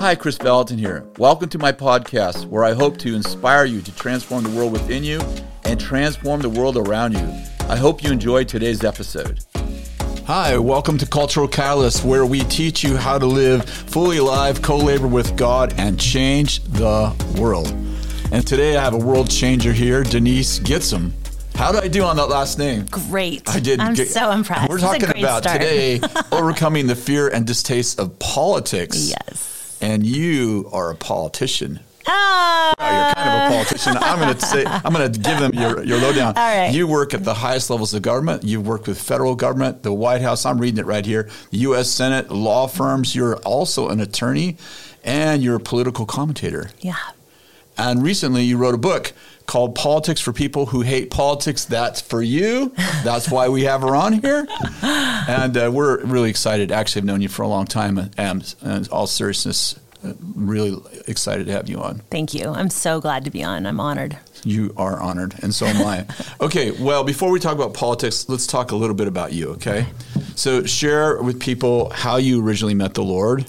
Hi, Kris Vallotton here. Welcome to my podcast where I hope to inspire you to transform the world within you and transform the world around you. I hope you enjoyed today's episode. Hi, welcome to Cultural Catalyst, where we teach you how to live fully alive, co labor with God, and change the world. And today I have a world changer here, Denise Gitsham. How did I do on that last name? Great. I did. I'm get- so impressed. We're talking about start. today overcoming the fear and distaste of politics. Yes. And you are a politician. Ah. Yeah, you're kind of a politician. I'm going to say, I'm going to give them your, your lowdown. All right. You work at the highest levels of government. You've worked with federal government, the White House. I'm reading it right here. The U.S. Senate, law firms. You're also an attorney, and you're a political commentator. Yeah. And recently, you wrote a book called "Politics for People Who Hate Politics." That's for you. That's why we have her on here, and uh, we're really excited. Actually, I've known you for a long time, and, and all seriousness, uh, really excited to have you on. Thank you. I'm so glad to be on. I'm honored. You are honored, and so am I. okay, well, before we talk about politics, let's talk a little bit about you, okay? So, share with people how you originally met the Lord.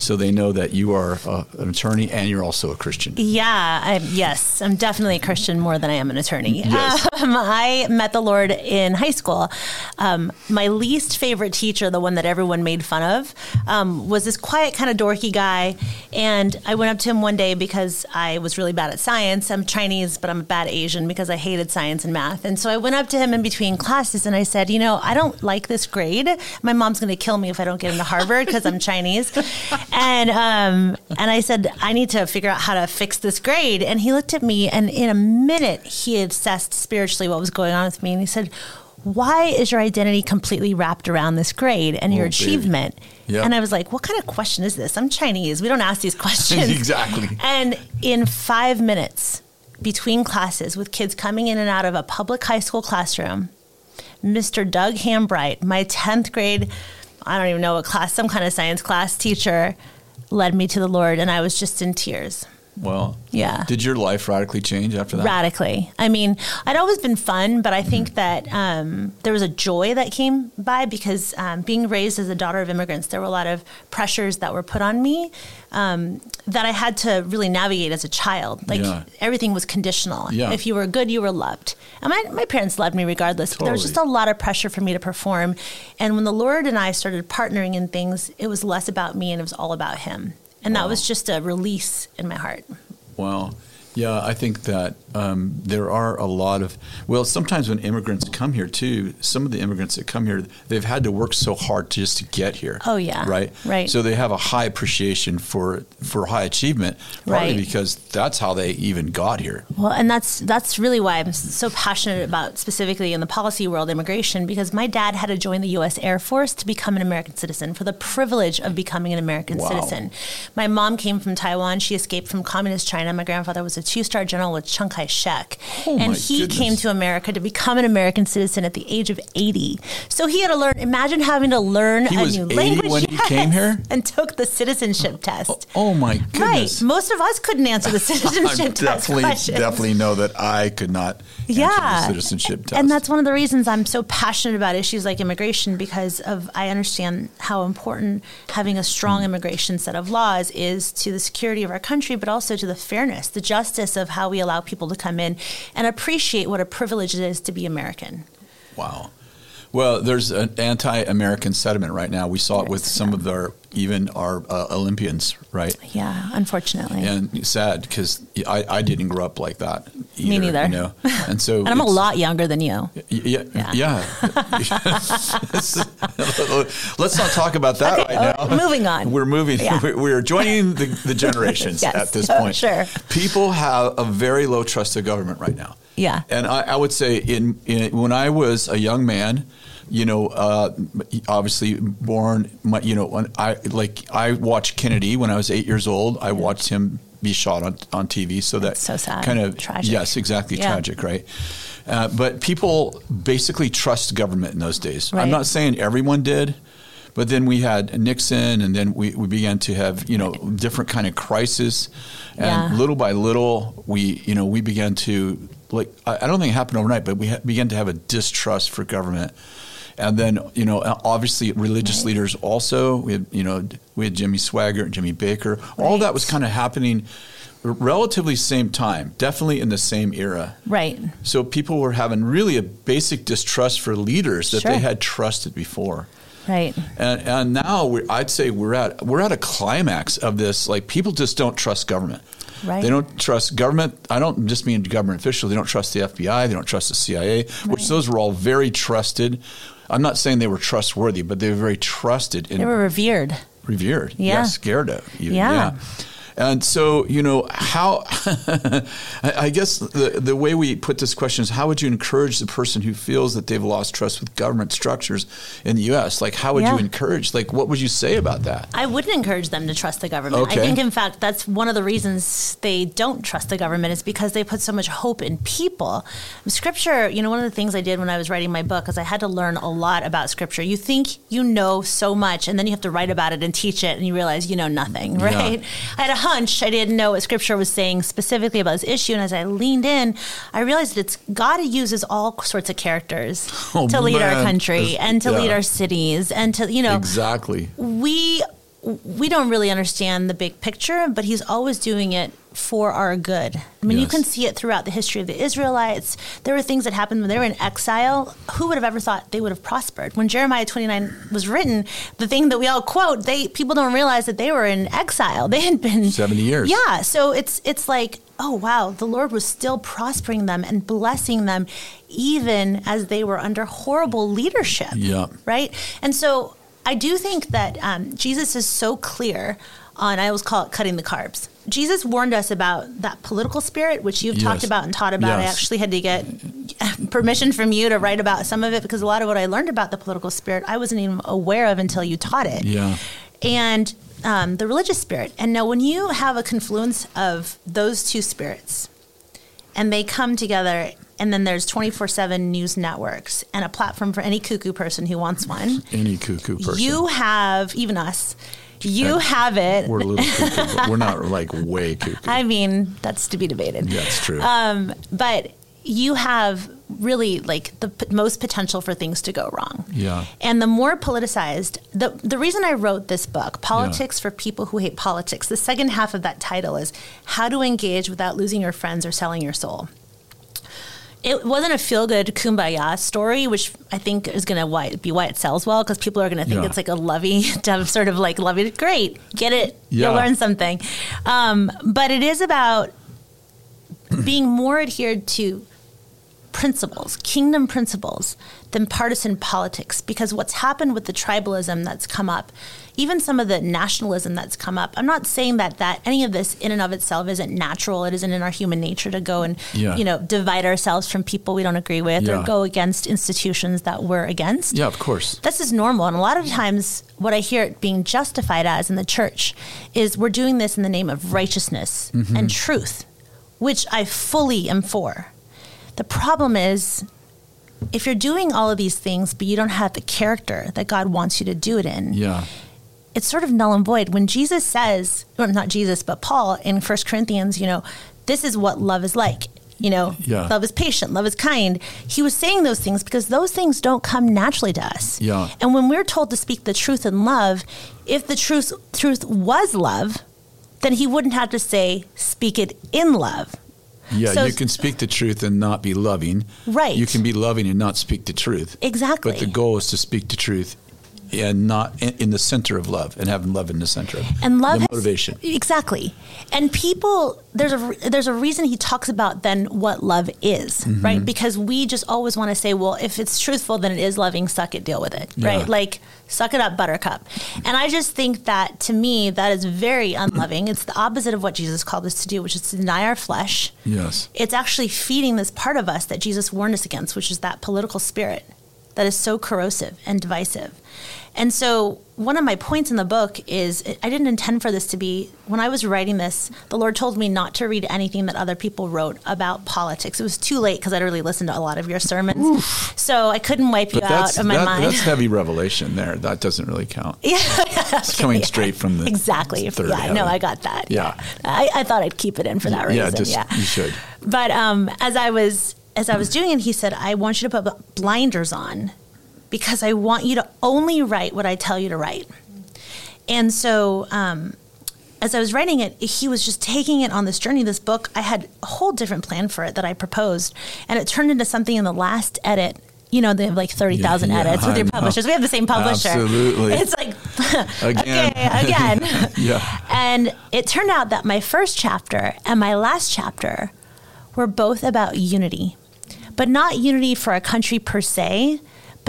So they know that you are uh, an attorney and you're also a Christian. Yeah, I, yes, I'm definitely a Christian more than I am an attorney. Yes. Um, I met the Lord in high school. Um, my least favorite teacher, the one that everyone made fun of, um, was this quiet, kind of dorky guy. And I went up to him one day because I was really bad at science. I'm Chinese, but I'm a bad Asian because I hated science and math. And so I went up to him in between classes and I said, You know, I don't like this grade. My mom's going to kill me if I don't get into Harvard because I'm Chinese. And um, and I said, I need to figure out how to fix this grade. And he looked at me, and in a minute, he assessed spiritually what was going on with me, and he said, "Why is your identity completely wrapped around this grade and your Oh, achievement?" Yeah. And I was like, "What kind of question is this? I'm Chinese. We don't ask these questions." Exactly. And in five minutes between classes, with kids coming in and out of a public high school classroom, Mr. Doug Hambright, my 10th grade, I don't even know what class, some kind of science class teacher, led me to the Lord, and I was just in tears. Well, Yeah. Did your life radically change after that? Radically. I mean, I'd always been fun, but I Mm-hmm. think that um, there was a joy that came by because um, being raised as a daughter of immigrants, there were a lot of pressures that were put on me um, that I had to really navigate as a child. Like Yeah. everything was conditional. Yeah. If you were good, you were loved. And my, my parents loved me regardless. But there was just a lot of pressure for me to perform. And when the Lord and I started partnering in things, it was less about me and it was all about Him. And that was just a release in my heart. Well, yeah, I think that um, there are a lot of well. Sometimes when immigrants come here too, some of the immigrants that come here, they've had to work so hard just to get here. Oh, yeah. right, Right. So they have a high appreciation for for high achievement, partly Right. because that's how they even got here. Well, and that's that's really why I'm so passionate about specifically in the policy world immigration because my dad had to join the U.S. Air Force to become an American citizen for the privilege of becoming an American Wow. citizen. My mom came from Taiwan. She escaped from communist China. My grandfather was a two-star general with Chiang Kai-shek, Oh, and he goodness. came to America to become an American citizen at the age of 80. So he had to learn. Imagine having to learn He a new 80 language when he came here? and took the citizenship oh, test. Oh, oh my goodness. Right. Most of us couldn't answer the citizenship test definitely questions. definitely know that I could not answer yeah the citizenship test. and that's one of the reasons i'm so passionate about issues like immigration because of i understand how important having a strong immigration set of laws is to the security of our country but also to the fairness the justice of how we allow people to come in and appreciate what a privilege it is to be american Wow. Well, there's an anti-American sentiment right now. We saw it with some of our even our uh, Olympians, right? yeah unfortunately And sad because I, I didn't grow up like that. Either, Me neither. You know, and so and i'm a lot younger than you Yeah, Yeah. yeah. Let's not talk about that Okay, right oh, now. moving on. We're moving. Yeah. We're, we're joining the, the generations Yes. at this Oh, point. sure. People have a very low trust of government right now. Yeah. And I, I would say in, in when I was a young man, you know, uh, obviously born, my, you know, when I like I watched Kennedy when I was eight years old. I watched him be shot on, on TV. So That's that so sad. kind of Tragic. Yes, exactly Yeah. tragic, right? Uh, but people basically trust government in those days. Right. I'm not saying everyone did. But then we had Nixon, and then we, we began to have you know different kind of crisis, and Yeah. little by little we you know we began to like I, I don't think it happened overnight, but we ha- began to have a distrust for government, and then you know uh, obviously religious right. leaders also. We had you know we had Jimmy Swaggart, and Jimmy Bakker. Right. All that was kind of happening relatively same time, definitely in the same era. Right. So people were having really a basic distrust for leaders that sure. they had trusted before. Right. And, and now I'd say we're at we're at a climax of this. Like people just don't trust government. Right. They don't trust government. I don't just mean government officials. They don't trust the FBI. They don't trust the CIA, right. which those were all very trusted. I'm not saying they were trustworthy, but they were very trusted. they were revered. Revered. Yeah. scared of. Even. yeah. yeah. And so, you know, how, I guess the, the way we put this question is how would you encourage the person who feels that they've lost trust with government structures in the U.S.? Like, how would yeah. you encourage, like, what would you say about that? I wouldn't encourage them to trust the government. Okay. I think, in fact, that's one of the reasons they don't trust the government is because they put so much hope in people. Scripture, you know, one of the things I did when I was writing my book is I had to learn a lot about Scripture. You think you know so much, and then you have to write about it and teach it, and you realize you know nothing, right? Yeah. I had a I didn't know what scripture was saying specifically about this issue. And as I leaned in, I realized that it's God uses all sorts of characters oh, to lead man. our country and to yeah. lead our cities and to, you know, exactly. We we don't really understand the big picture, but he's always doing it for our good. I mean, yes. you can see it throughout the history of the Israelites. There were things that happened when they were in exile. Who would have ever thought they would have prospered? When Jeremiah 29 was written, the thing that we all quote, they people don't realize that they were in exile. They had been 70 years. Yeah, so it's it's like, oh wow, the Lord was still prospering them and blessing them even as they were under horrible leadership. Yeah. Right? And so I do think that um, Jesus is so clear on, I always call it cutting the carbs. Jesus warned us about that political spirit, which you've yes. talked about and taught about. Yes. I actually had to get permission from you to write about some of it because a lot of what I learned about the political spirit I wasn't even aware of until you taught it. Yeah. And um, the religious spirit. And now, when you have a confluence of those two spirits and they come together and then there's 24/7 news networks and a platform for any cuckoo person who wants one. Any cuckoo person. You have even us. You and have it. We're a little cuckoo, but we're not like way cuckoo. I mean, that's to be debated. Yeah, it's true. Um, but you have really like the p- most potential for things to go wrong. Yeah. And the more politicized, the the reason I wrote this book, Politics yeah. for People Who Hate Politics, the second half of that title is How to Engage Without Losing Your Friends or Selling Your Soul it wasn't a feel good kumbaya story, which I think is going to be why it sells well because people are going to think yeah. it's like a lovey, sort of like lovey. Great, get it, yeah. you'll learn something. Um, but it is about being more adhered to principles, kingdom principles, than partisan politics. Because what's happened with the tribalism that's come up, even some of the nationalism that's come up, I'm not saying that that any of this in and of itself isn't natural. It isn't in our human nature to go and yeah. you know divide ourselves from people we don't agree with yeah. or go against institutions that we're against. Yeah, of course. This is normal, and a lot of times what I hear it being justified as in the church is we're doing this in the name of righteousness mm-hmm. and truth, which I fully am for. The problem is if you're doing all of these things, but you don't have the character that God wants you to do it in. Yeah. It's sort of null and void. When Jesus says, or not Jesus, but Paul in First Corinthians, you know, this is what love is like. You know, yeah. love is patient, love is kind. He was saying those things because those things don't come naturally to us. Yeah. And when we're told to speak the truth in love, if the truth truth was love, then he wouldn't have to say speak it in love yeah, so, you can speak the truth and not be loving. Right. You can be loving and not speak the truth. Exactly. But the goal is to speak the truth and not in, the center of love and having love in the center of and love the motivation. Exactly. And people there's a there's a reason he talks about then what love is mm-hmm. right? Because we just always want to say well if it's truthful then it is loving suck it deal with it yeah. right? Like suck it up buttercup. And i just think that to me that is very unloving. It's the opposite of what jesus called us to do which is to deny our flesh. Yes. It's actually feeding this part of us that jesus warned us against which is that political spirit that is so corrosive and divisive and so, one of my points in the book is I didn't intend for this to be, when I was writing this, the Lord told me not to read anything that other people wrote about politics. It was too late because I'd already listened to a lot of your sermons. Oof. So, I couldn't wipe but you out of my that, mind. That's heavy revelation there. That doesn't really count. Yeah. it's coming straight from the. Exactly. yeah, heaven. no, I got that. Yeah. I, I, thought I'd keep it in for that yeah, reason. Just, yeah, you should. But um, as I was as I was doing it, he said, I want you to put blinders on because I want you to only write what I tell you to write. And so, um, as I was writing it, he was just taking it on this journey. This book, I had a whole different plan for it that I proposed, and it turned into something in the last edit. You know, they have like 30,000 Yeah, edits with your publishers. We have the same publisher. Absolutely. It's like, Again. okay, again. Yeah. And it turned out that my first chapter and my last chapter were both about unity, but not unity for a country per se,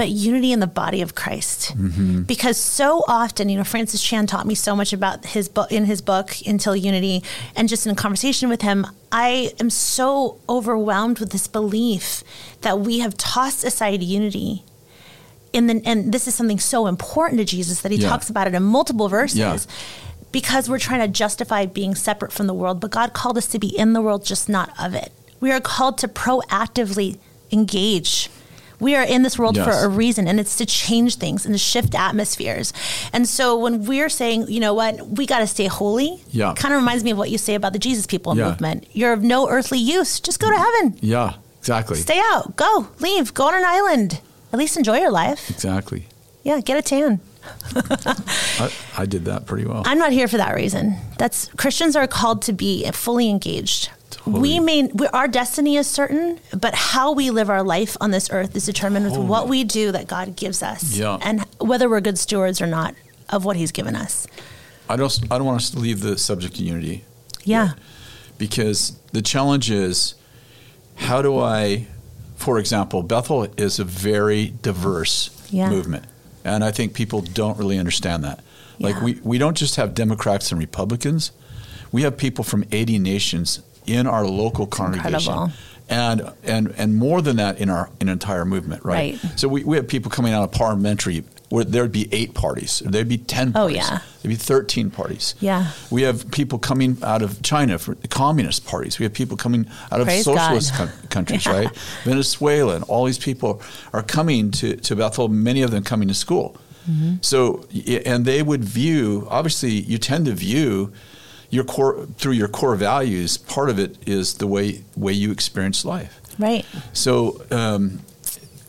but unity in the body of Christ. Mm-hmm. Because so often, you know, Francis Chan taught me so much about his book in his book Until Unity, and just in conversation with him, I am so overwhelmed with this belief that we have tossed aside unity. In the, and this is something so important to Jesus that he Yeah. talks about it in multiple verses Yeah. because we're trying to justify being separate from the world, but God called us to be in the world, just not of it. We are called to proactively engage. We are in this world Yes. for a reason, and it's to change things and to shift atmospheres. And so when we're saying, you know what, we got to stay holy, Yeah. kind of reminds me of what you say about the Jesus people Yeah. movement. You're of no earthly use. Just go to mm-hmm. heaven. Yeah, exactly. Stay out. Go. Leave. Go on an island. At least enjoy your life. Exactly. Yeah, get a tan. I, I did that pretty well. I'm not here for that reason. That's Christians are called to be fully engaged. Totally. We may we, our destiny is certain, but how we live our life on this earth is determined with what we do that God gives us, Yeah. and whether we're good stewards or not of what He's given us. I don't. I don't want us to leave the subject of unity Yeah, because the challenge is how do I, for example, Bethel is a very diverse Yeah. movement, and I think people don't really understand that. Like Yeah. we we don't just have Democrats and Republicans, we have people from 80 nations in our local congregation. incredible. And, and and more than that in our in entire movement, right? Right. So we, we have people coming out of parliamentary where there'd be eight parties, there'd be ten Oh, parties, yeah. there'd be thirteen parties. Yeah. We have people coming out of China for communist parties. We have people coming out of socialist countries, Yeah. right? Venezuela and all these people are coming to, to Bethel, many of them coming to school. Mm-hmm. So, and they would view, obviously, you tend to view your core, through your core values, part of it is the way, way you experience life. right. So, um,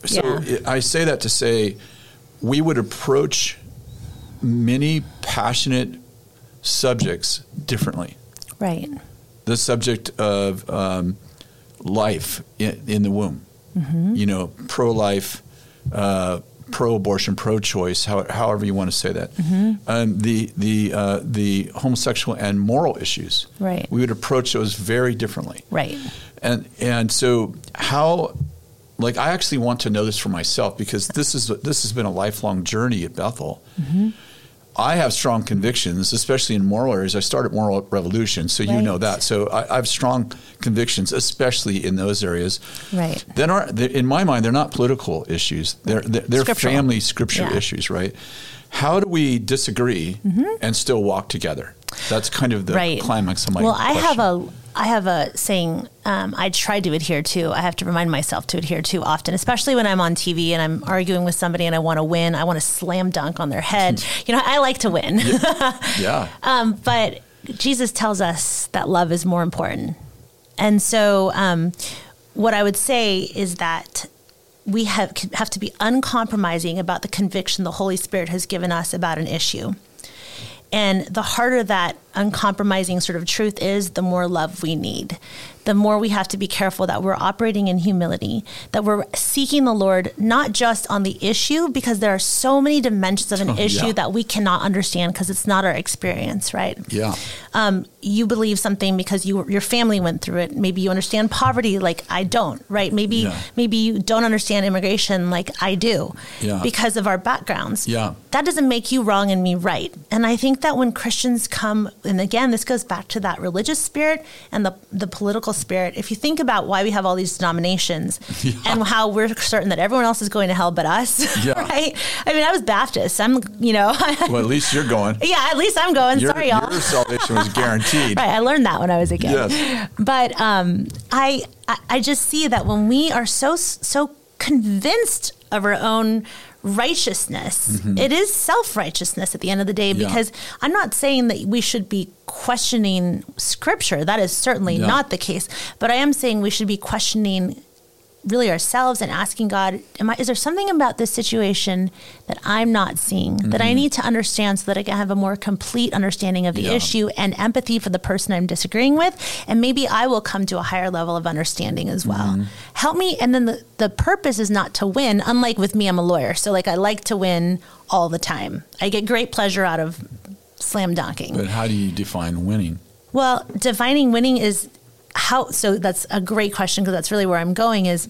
so Yeah. I say that to say we would approach many passionate subjects differently. Right. The subject of um, life in, in the womb, Mm-hmm. you know, pro-life, uh, pro-abortion, pro-choice, how, however you want to say that. Mm-hmm. Um, the the uh, the homosexual and moral issues. Right. We would approach those very differently Right. and and so how like I actually want to know this for myself because this is this has been a lifelong journey at Bethel. Mm-hmm. I have strong convictions, especially in moral areas. I started Moral Revolution, so you know that. So I, I have strong convictions, especially in those areas. Right. Then, are in my mind, they're not political issues. They're they're, they're Scriptural. family scripture Yeah. issues, right? How do we disagree and still walk together? That's kind of the Mm-hmm. right. climax of my well i have a i have a saying um, i try to adhere to i have to remind myself to adhere to often especially when i'm on tv and i'm arguing with somebody and i want to win i want to slam dunk on their head. You know i like to win. Yeah. um, but jesus tells us that love is more important. And so um, what i would say is that we have have to be uncompromising about the conviction the holy spirit has given us about an issue and the harder that uncompromising sort of truth is, the more love we need. The more we have to be careful that we're operating in humility, that we're seeking the Lord not just on the issue, because there are so many dimensions of an Oh, issue yeah. that we cannot understand because it's not our experience, right? Yeah. Um, you believe something because you your family went through it. Maybe you understand poverty like I don't, right? Maybe Yeah. maybe you don't understand immigration like I do, Yeah. because of our backgrounds. Yeah. that doesn't make you wrong and me right. And I think that when Christians come, and again, this goes back to that religious spirit and the the political spirit. If you think about why we have all these denominations Yeah. and how we're certain that everyone else is going to hell but us, Yeah. right? I mean, I was Baptist. I'm, you know. Well, at least you're going. Yeah, at least I'm going. Your, Sorry, y'all. your salvation was guaranteed. Right, I learned that when I was a kid. Yes. But um, I, I just see that when we are so so convinced of our own righteousness, it is self righteousness at the end of the day. Mm-hmm. Yeah. Because I'm not saying that we should be questioning Scripture. That is certainly Yeah. not the case. But I am saying we should be questioning really ourselves and asking God, am I, is there something about this situation that I'm not seeing mm-hmm. that I mm-hmm. need to understand so that I can have a more complete understanding of the yeah. issue and empathy for the person I'm disagreeing with? And maybe I will come to a higher level of understanding as well. Mm-hmm. Help me. And then the, the purpose is not to win. Unlike with me, I'm a lawyer. So like I like to win all the time. I get great pleasure out of slam dunking. But how do you define winning? Well, defining winning is how so that's a great question because that's really where I'm going is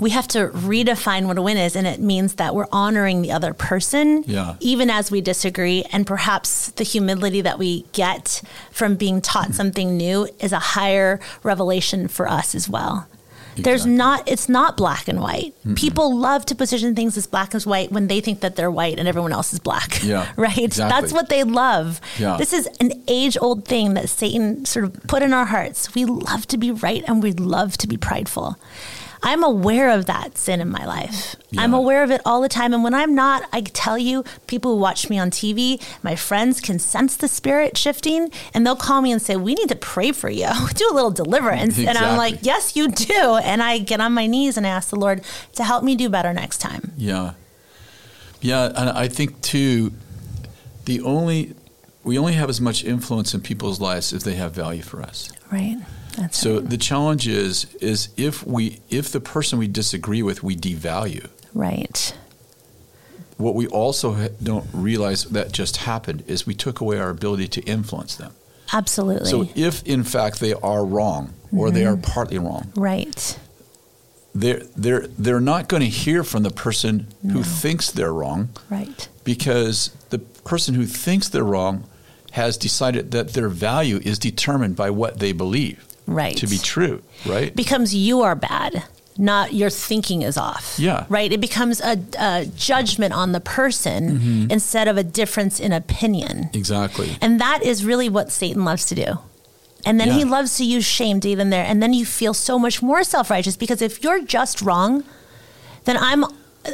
we have to redefine what a win is and it means that we're honoring the other person yeah. even as we disagree and perhaps the humility that we get from being taught something new is a higher revelation for us as well Exactly. There's not it's not black and white. Mm-hmm. People love to position things as black and white when they think that they're white and everyone else is black. Yeah. right? Exactly. That's what they love. Yeah. This is an age old thing that Satan sort of put in our hearts. We love to be right and we love to be prideful. I'm aware of that sin in my life. Yeah. I'm aware of it all the time. And when I'm not, I tell you, people who watch me on TV, my friends can sense the spirit shifting and they'll call me and say, We need to pray for you. do a little deliverance. Exactly. And I'm like, Yes, you do. And I get on my knees and I ask the Lord to help me do better next time. Yeah. Yeah. And I think, too, the only, we only have as much influence in people's lives if they have value for us. Right. That's so right. the challenge is is if we if the person we disagree with we devalue. Right. What we also don't realize that just happened is we took away our ability to influence them. Absolutely. So if in fact they are wrong or mm-hmm. they are partly wrong. Right. They're they're they're not going to hear from the person no. who thinks they're wrong. Right. Because the person who thinks they're wrong has decided that their value is determined by what they believe right. to be true, right? Becomes you are bad, not your thinking is off. Yeah. Right? It becomes a, a judgment on the person mm-hmm. instead of a difference in opinion. Exactly. And that is really what Satan loves to do. And then yeah. he loves to use shame to even there. And then you feel so much more self righteous because if you're just wrong, then I'm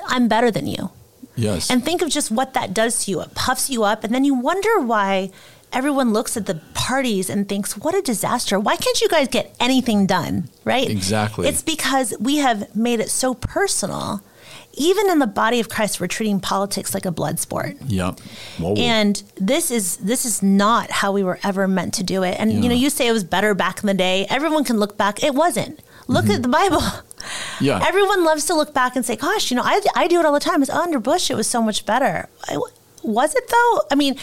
I'm better than you. Yes. And think of just what that does to you. It puffs you up, and then you wonder why everyone looks at the parties and thinks, what a disaster. Why can't you guys get anything done? Right? Exactly. It's because we have made it so personal. Even in the body of Christ, we're treating politics like a blood sport. Yep. Whoa. And this is this is not how we were ever meant to do it. And yeah. you know, you say it was better back in the day. Everyone can look back. It wasn't. Look mm-hmm. at the Bible. Yeah. Everyone loves to look back and say, "Gosh, you know, I, I do it all the time. It's under Bush. It was so much better." was it though? I mean,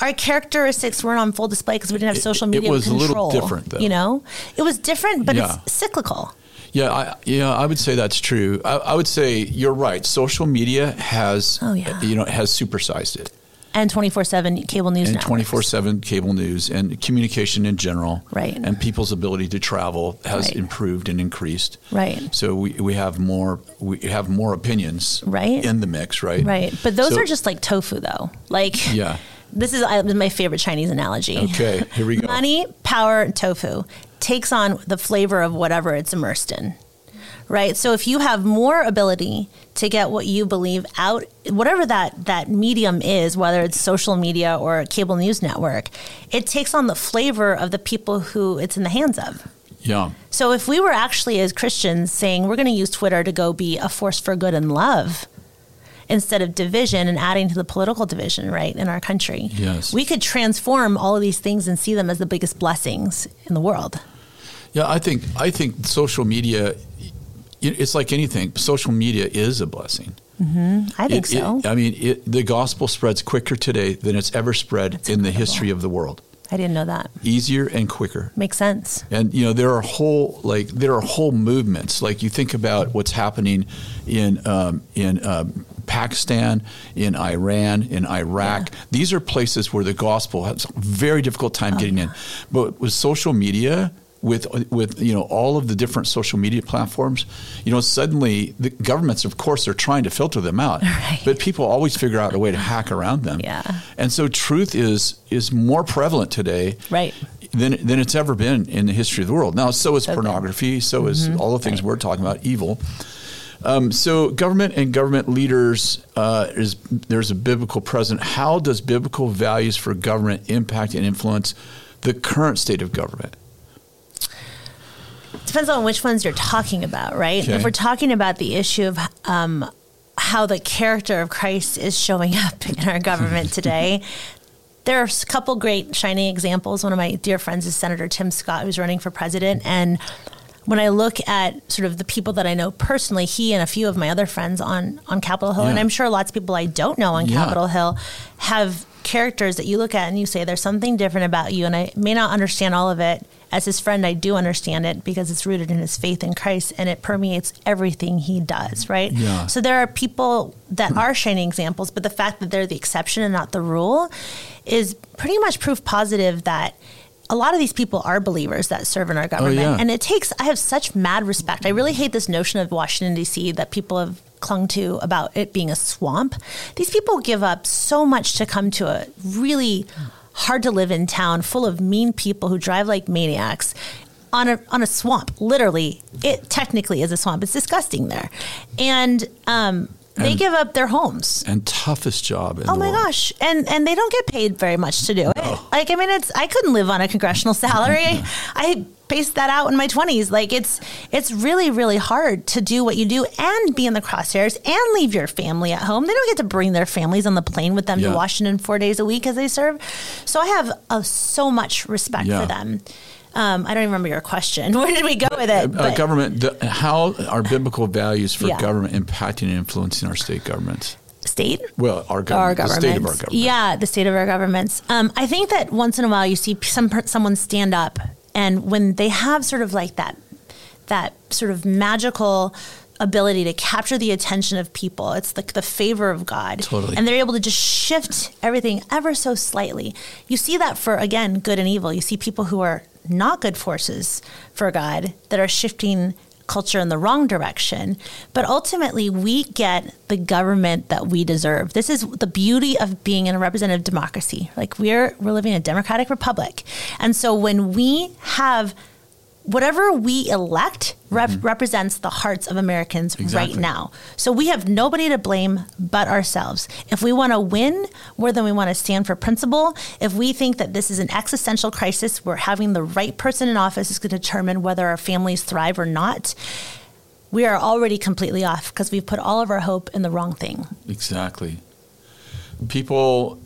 our characteristics weren't on full display because we didn't have social media. It, it was control, a little different, though. You know, it was different, but yeah. it's cyclical. Yeah, I, yeah, I would say that's true. I, I, would say you're right. Social media has, oh, yeah. you know, has supersized it. And 24 7 cable news And 24 7 cable news and communication in general. Right. And people's ability to travel has right. improved and increased. Right. So we, we have more we have more opinions right. in the mix, right? Right. But those so, are just like tofu though. Like Yeah. This is my favorite Chinese analogy. Okay, here we go. Money, power, tofu takes on the flavor of whatever it's immersed in. Right? So if you have more ability to get what you believe out whatever that that medium is, whether it's social media or a cable news network, it takes on the flavor of the people who it's in the hands of. Yeah. So if we were actually as Christians saying we're going to use Twitter to go be a force for good and love, instead of division and adding to the political division, right, in our country. Yes. We could transform all of these things and see them as the biggest blessings in the world. Yeah, I think I think social media it's like anything. Social media is a blessing. Mm-hmm. I think it, so. It, I mean, it, the gospel spreads quicker today than it's ever spread That's in incredible. the history of the world. I didn't know that. Easier and quicker. Makes sense. And you know there are whole like there are whole movements. Like you think about what's happening in um, in um, Pakistan, in Iran, in Iraq. Yeah. These are places where the gospel has a very difficult time oh, getting in. But with social media, with with you know all of the different social media platforms, you know suddenly the governments, of course, are trying to filter them out, right. but people always figure out a way to hack around them. Yeah. And so truth is is more prevalent today, right. Than, than it's ever been in the history of the world. Now, so is okay. pornography, so is mm-hmm. all the things right. we're talking about, evil. Um, so, government and government leaders uh, is there's a biblical present. How does biblical values for government impact and influence the current state of government? depends on which ones you're talking about, right? Okay. If we're talking about the issue of um, how the character of Christ is showing up in our government today, there are a couple great shining examples. One of my dear friends is Senator Tim Scott, who's running for president, and when I look at sort of the people that I know personally, he and a few of my other friends on on Capitol Hill, and I'm sure lots of people I don't know on Yeah. Capitol Hill have characters that you look at and you say there's something different about you and I may not understand all of it as his friend I do understand it because it's rooted in his faith in Christ and it permeates everything he does right Yeah. so there are people that are shining examples but the fact that they're the exception and not the rule is pretty much proof positive that a lot of these people are believers that serve in our government yeah. and it takes i have such mad respect. I really hate this notion of washington d.c that people have clung to about it being a swamp. These people give up so much to come to a really hard to live in town full of mean people who drive like maniacs on a on a swamp. Literally it technically is a swamp. It's disgusting there. And um they And- give up their homes and toughest job. In Oh my world. gosh. And and they don't get paid very much to do it. Like I mean it's I couldn't live on a congressional salary. I paced that out in my 20s. Like it's it's really really hard to do what you do and be in the crosshairs and leave your family at home. They don't get to bring their families on the plane with them Yeah. to Washington 4 days a week as they serve. So I have uh, so much respect Yeah. for them. Um, I don't even remember your question. Where did we go with it? Uh, government. The, how are biblical values for Yeah. government impacting and influencing our state governments? state Well, our government, our the state of our government. Yeah, the state of our governments. Um, I think that once in a while you see some someone stand up, and when they have sort of like that that sort of magical ability to capture the attention of people, it's like the favor of God, Totally. and they're able to just shift everything ever so slightly. You see that for again good and evil. You see people who are not good forces for God that are shifting culture in the wrong direction. But ultimately, we get the government that we deserve. This is the beauty of being in a representative democracy. Like we're we're living in a democratic republic, and so when we have whatever we elect rep- represents the hearts of Americans Exactly. right now. So we have nobody to blame but ourselves. If we want to win more than we want to stand for principle, if we think that this is an existential crisis where having the right person in office is going to determine whether our families thrive or not, we are already completely off because we've put all of our hope in the wrong thing. Exactly. People,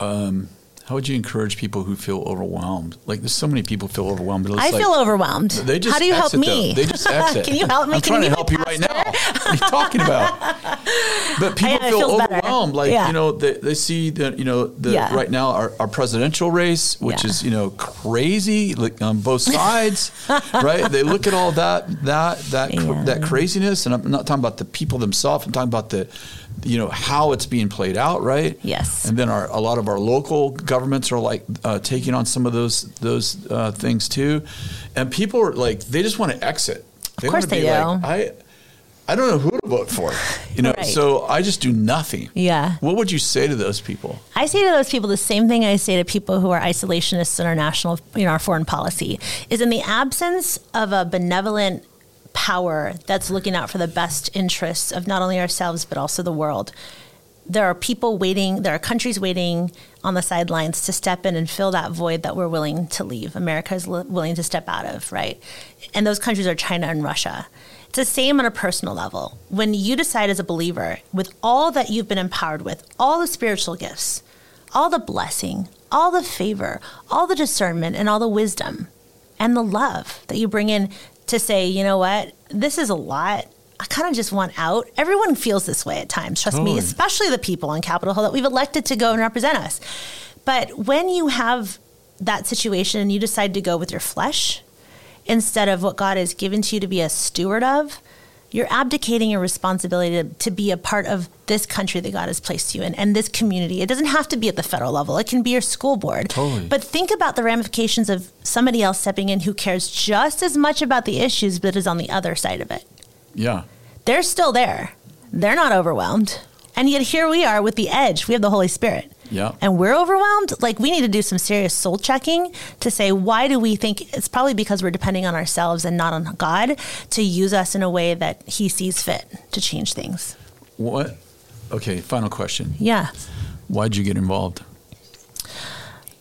um, how would you encourage people who feel overwhelmed? Like, there's so many people feel overwhelmed. But I like, feel overwhelmed. They just How do you help me? though. They just exit. Can you help me? I'm Can trying you to help you right now. What are you talking about? But people it feel feels better. overwhelmed. Like Yeah. you know, they, they see that you know the Yeah. right now our, our presidential race, which Yeah. is you know crazy like on both sides, right? They look at all that that that cr- that craziness, and I'm not talking about the people themselves. I'm talking about the you know how it's being played out, right? Yes. And then our a lot of our local governments are like uh, taking on some of those those uh, things too, and people are like they just want to exit. They course wanna they do. Like, I I don't know who to vote for, you know. Right. So I just do nothing. Yeah. What would you say to those people? I say to those people the same thing I say to people who are isolationists in our national, you know, our foreign policy is in the absence of a benevolent power that's looking out for the best interests of not only ourselves but also the world. There are people waiting, there are countries waiting on the sidelines to step in and fill that void that we're willing to leave. America is li- willing to step out of, right? And those countries are China and Russia. It's the same on a personal level. When you decide as a believer, with all that you've been empowered with, all the spiritual gifts, all the blessing, all the favor, all the discernment, and all the wisdom and the love that you bring in to say, you know what, this is a lot. I kind of just want out. Everyone feels this way at times, trust Totally. me, especially the people on Capitol Hill that we've elected to go and represent us. But when you have that situation and you decide to go with your flesh instead of what God has given to you to be a steward of, you're abdicating your responsibility to, to be a part of this country that God has placed you in and this community. It doesn't have to be at the federal level, it can be your school board. Totally. But think about the ramifications of somebody else stepping in who cares just as much about the issues but is on the other side of it. Yeah. They're still there, they're not overwhelmed. And yet here we are with the edge. We have the Holy Spirit. Yeah. And we're overwhelmed. Like we need to do some serious soul checking to say why do we think it's probably because we're depending on ourselves and not on God to use us in a way that He sees fit to change things. What? Okay. Final question. Yeah. Why'd you get involved?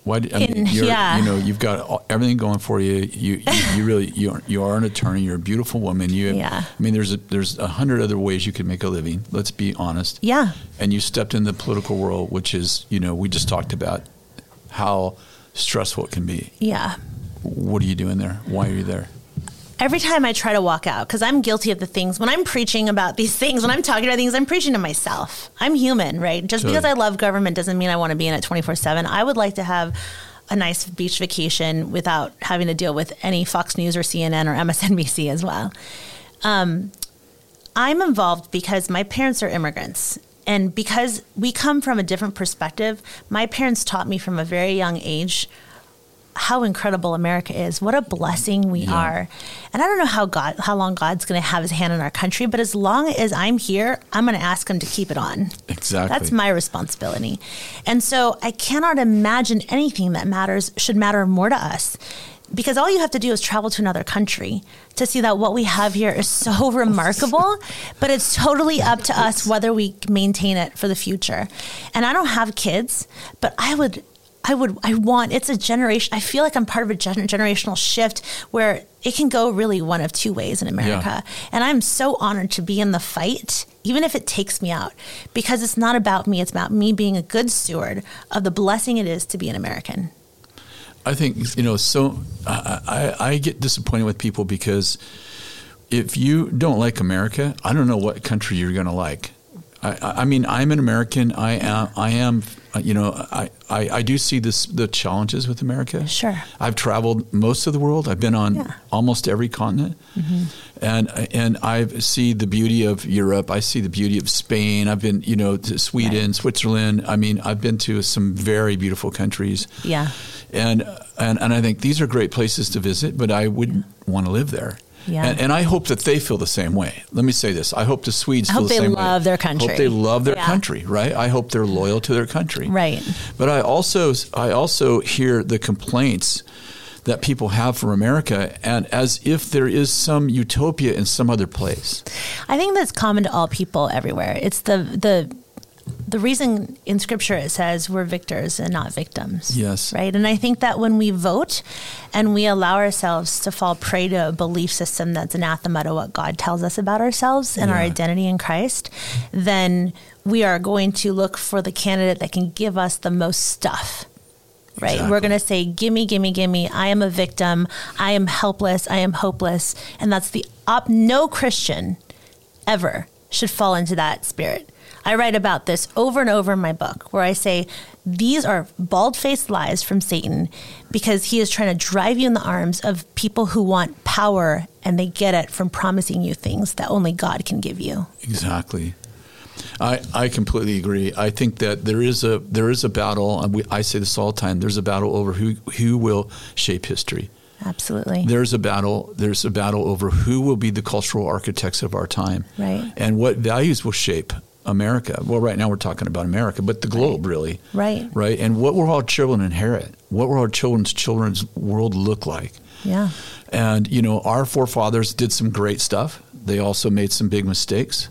Why? I mean, In- yeah. you know, you've got all- everything going for you. You, you, you really, you are, you are an attorney. You're a beautiful woman. You, have, Yeah. I mean, there's a, there's a hundred other ways you could make a living. Let's be honest. Yeah. And you stepped in the political world, which is, you know, we just talked about how stressful it can be. Yeah. What are you doing there? Why are you there? Every time I try to walk out, because I'm guilty of the things when I'm preaching about these things, when I'm talking about things, I'm preaching to myself. I'm human, right? Just because I love government doesn't mean I want to be in it 24 7. I would like to have a nice beach vacation without having to deal with any Fox News or CNN or MSNBC as well. Um, I'm involved because my parents are immigrants. And because we come from a different perspective, my parents taught me from a very young age how incredible America is. What a blessing we Yeah. are. And I don't know how God how long God's going to have his hand in our country, but as long as I'm here, I'm going to ask him to keep it on. Exactly. That's my responsibility. And so I cannot imagine anything that matters should matter more to us. Because all you have to do is travel to another country to see that what we have here is so remarkable, but it's totally up to us whether we maintain it for the future. And I don't have kids, but I would I would I want it's a generation I feel like I'm part of a gener- generational shift where it can go really one of two ways in America. And I'm so honored to be in the fight, even if it takes me out, because it's not about me. It's about me being a good steward of the blessing it is to be an American. I think you know. So I, I, I get disappointed with people because if you don't like America, I don't know what country you're going to like. I, I I mean, I'm an American. I am. I am. You know, I, I, I do see this the challenges with America. Sure. I've traveled most of the world. I've been on Yeah. Mm-hmm. almost every continent, and and I see the beauty of Europe. I see the beauty of Spain. I've been, you know, to Sweden, Right. Switzerland. I mean, I've been to some very beautiful countries Yeah. and and and I think these are great places to visit, but I wouldn't want to live there. Yeah. And, and I hope that they feel the same way. Let me say this: I hope the Swedes I feel hope the they same love their country. Hope they love their Yeah. country, right? I hope they're loyal to their country, Right. But I also I also hear the complaints that people have for America, and as if there is some utopia in some other place. I think that's common to all people everywhere. It's the the the reason in scripture it says we're victors and not victims. Yes. Right? And I think that when we vote and we allow ourselves to fall prey to a belief system that's anathema to what God tells us about ourselves and our identity in Christ, then we are going to look for the candidate that can give us the most stuff. Right. Exactly. We're going to say, gimme, gimme, gimme. I am a victim. I am helpless. I am hopeless. And that's the op. No Christian ever should fall into that spirit. I write about this over and over in my book where I say these are bald faced lies from Satan because he is trying to drive you in the arms of people who want power and they get it from promising you things that only God can give you. Exactly. I, I completely agree. I think that there is a there is a battle, and we, I say this all the time. There's a battle over who who will shape history. Absolutely. There's a battle. There's a battle over who will be the cultural architects of our time, Right. And what values will shape America. Well, right now we're talking about America, but the globe really, Right. right? And what will our children inherit? What will our children's children's world look like? Yeah. And you know, our forefathers did some great stuff. They also made some big mistakes,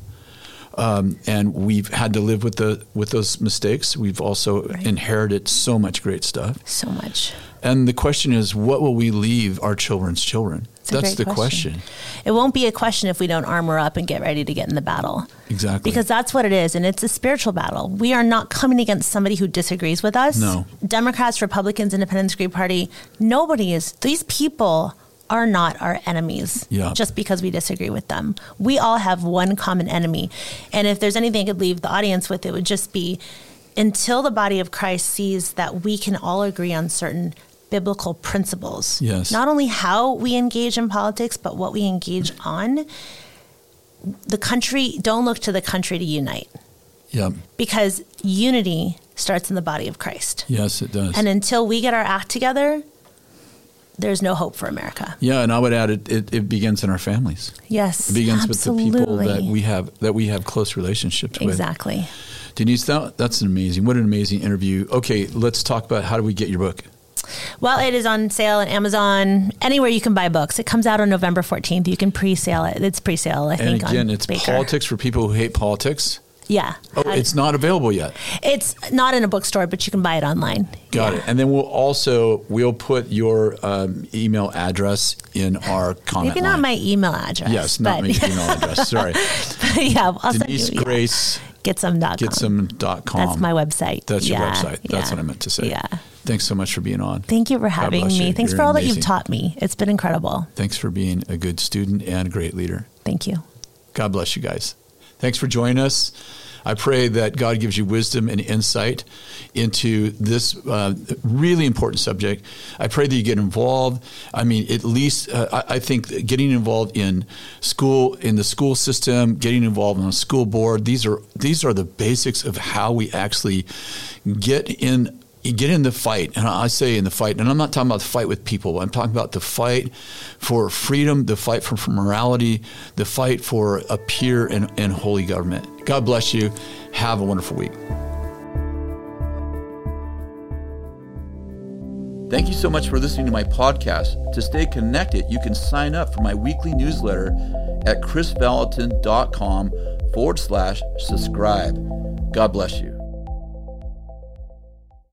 um, and we've had to live with the with those mistakes. We've also Right. inherited so much great stuff. So much. And the question is, what will we leave our children's children? It's That's the question. question. It won't be a question if we don't armor up and get ready to get in the battle. Exactly. Because that's what it is. And it's a spiritual battle. We are not coming against somebody who disagrees with us. No. Democrats, Republicans, Independents, Green Party, nobody is. These people are not our enemies Yeah. just because we disagree with them. We all have one common enemy. And if there's anything I could leave the audience with, it would just be until the body of Christ sees that we can all agree on certain biblical principles. Yes. Not only how we engage in politics, but what we engage on. The country, don't look to the country to unite yeah. because unity starts in the body of Christ. Yes, it does. And until we get our act together, there's no hope for America. yeah, and I would add it, it, it begins in our families. Yes. It begins absolutely. with the people that we have that we have close relationships with. Exactly. Denise, that, that's an amazing. What an amazing interview. Okay, let's talk about how do we get your book? Well, it is on sale on Amazon, anywhere you can buy books. It comes out on November 14th. You can pre sale it. It's pre sale, I And think. again, on it's Baker. politics for people who hate politics. Yeah. Oh, it's not available yet. It's not in a bookstore, but you can buy it online. Got yeah. it. And then we'll also we'll put your um, email address in our comment. Maybe not line. my email address. Yes, not my email address. Sorry. yeah, I'll Denise send you, Grace. Yeah. Gitsham.com. Gitsham.com. That's my website. That's yeah, your website. That's what I meant to say. Yeah. Thanks so much for being on. Thank you for having me. you. Thanks You're for all that you've taught me. It's been incredible. Thanks for being a good student and a great leader. Thank you. God bless you guys. Thanks for joining us. I pray that God gives you wisdom and insight into this uh, really important subject. I pray that you get involved. I mean, at least uh, I, I think getting involved in school, in the school system, getting involved on a school board. These are these are the basics of how we actually get in you get in the fight, and I say in the fight, and I'm not talking about the fight with people. I'm talking about the fight for freedom, the fight for, for morality, the fight for a pure and, and holy government. God bless you. Have a wonderful week. Thank you so much for listening to my podcast. To stay connected, you can sign up for my weekly newsletter at krisvallotton.com forward slash subscribe. God bless you.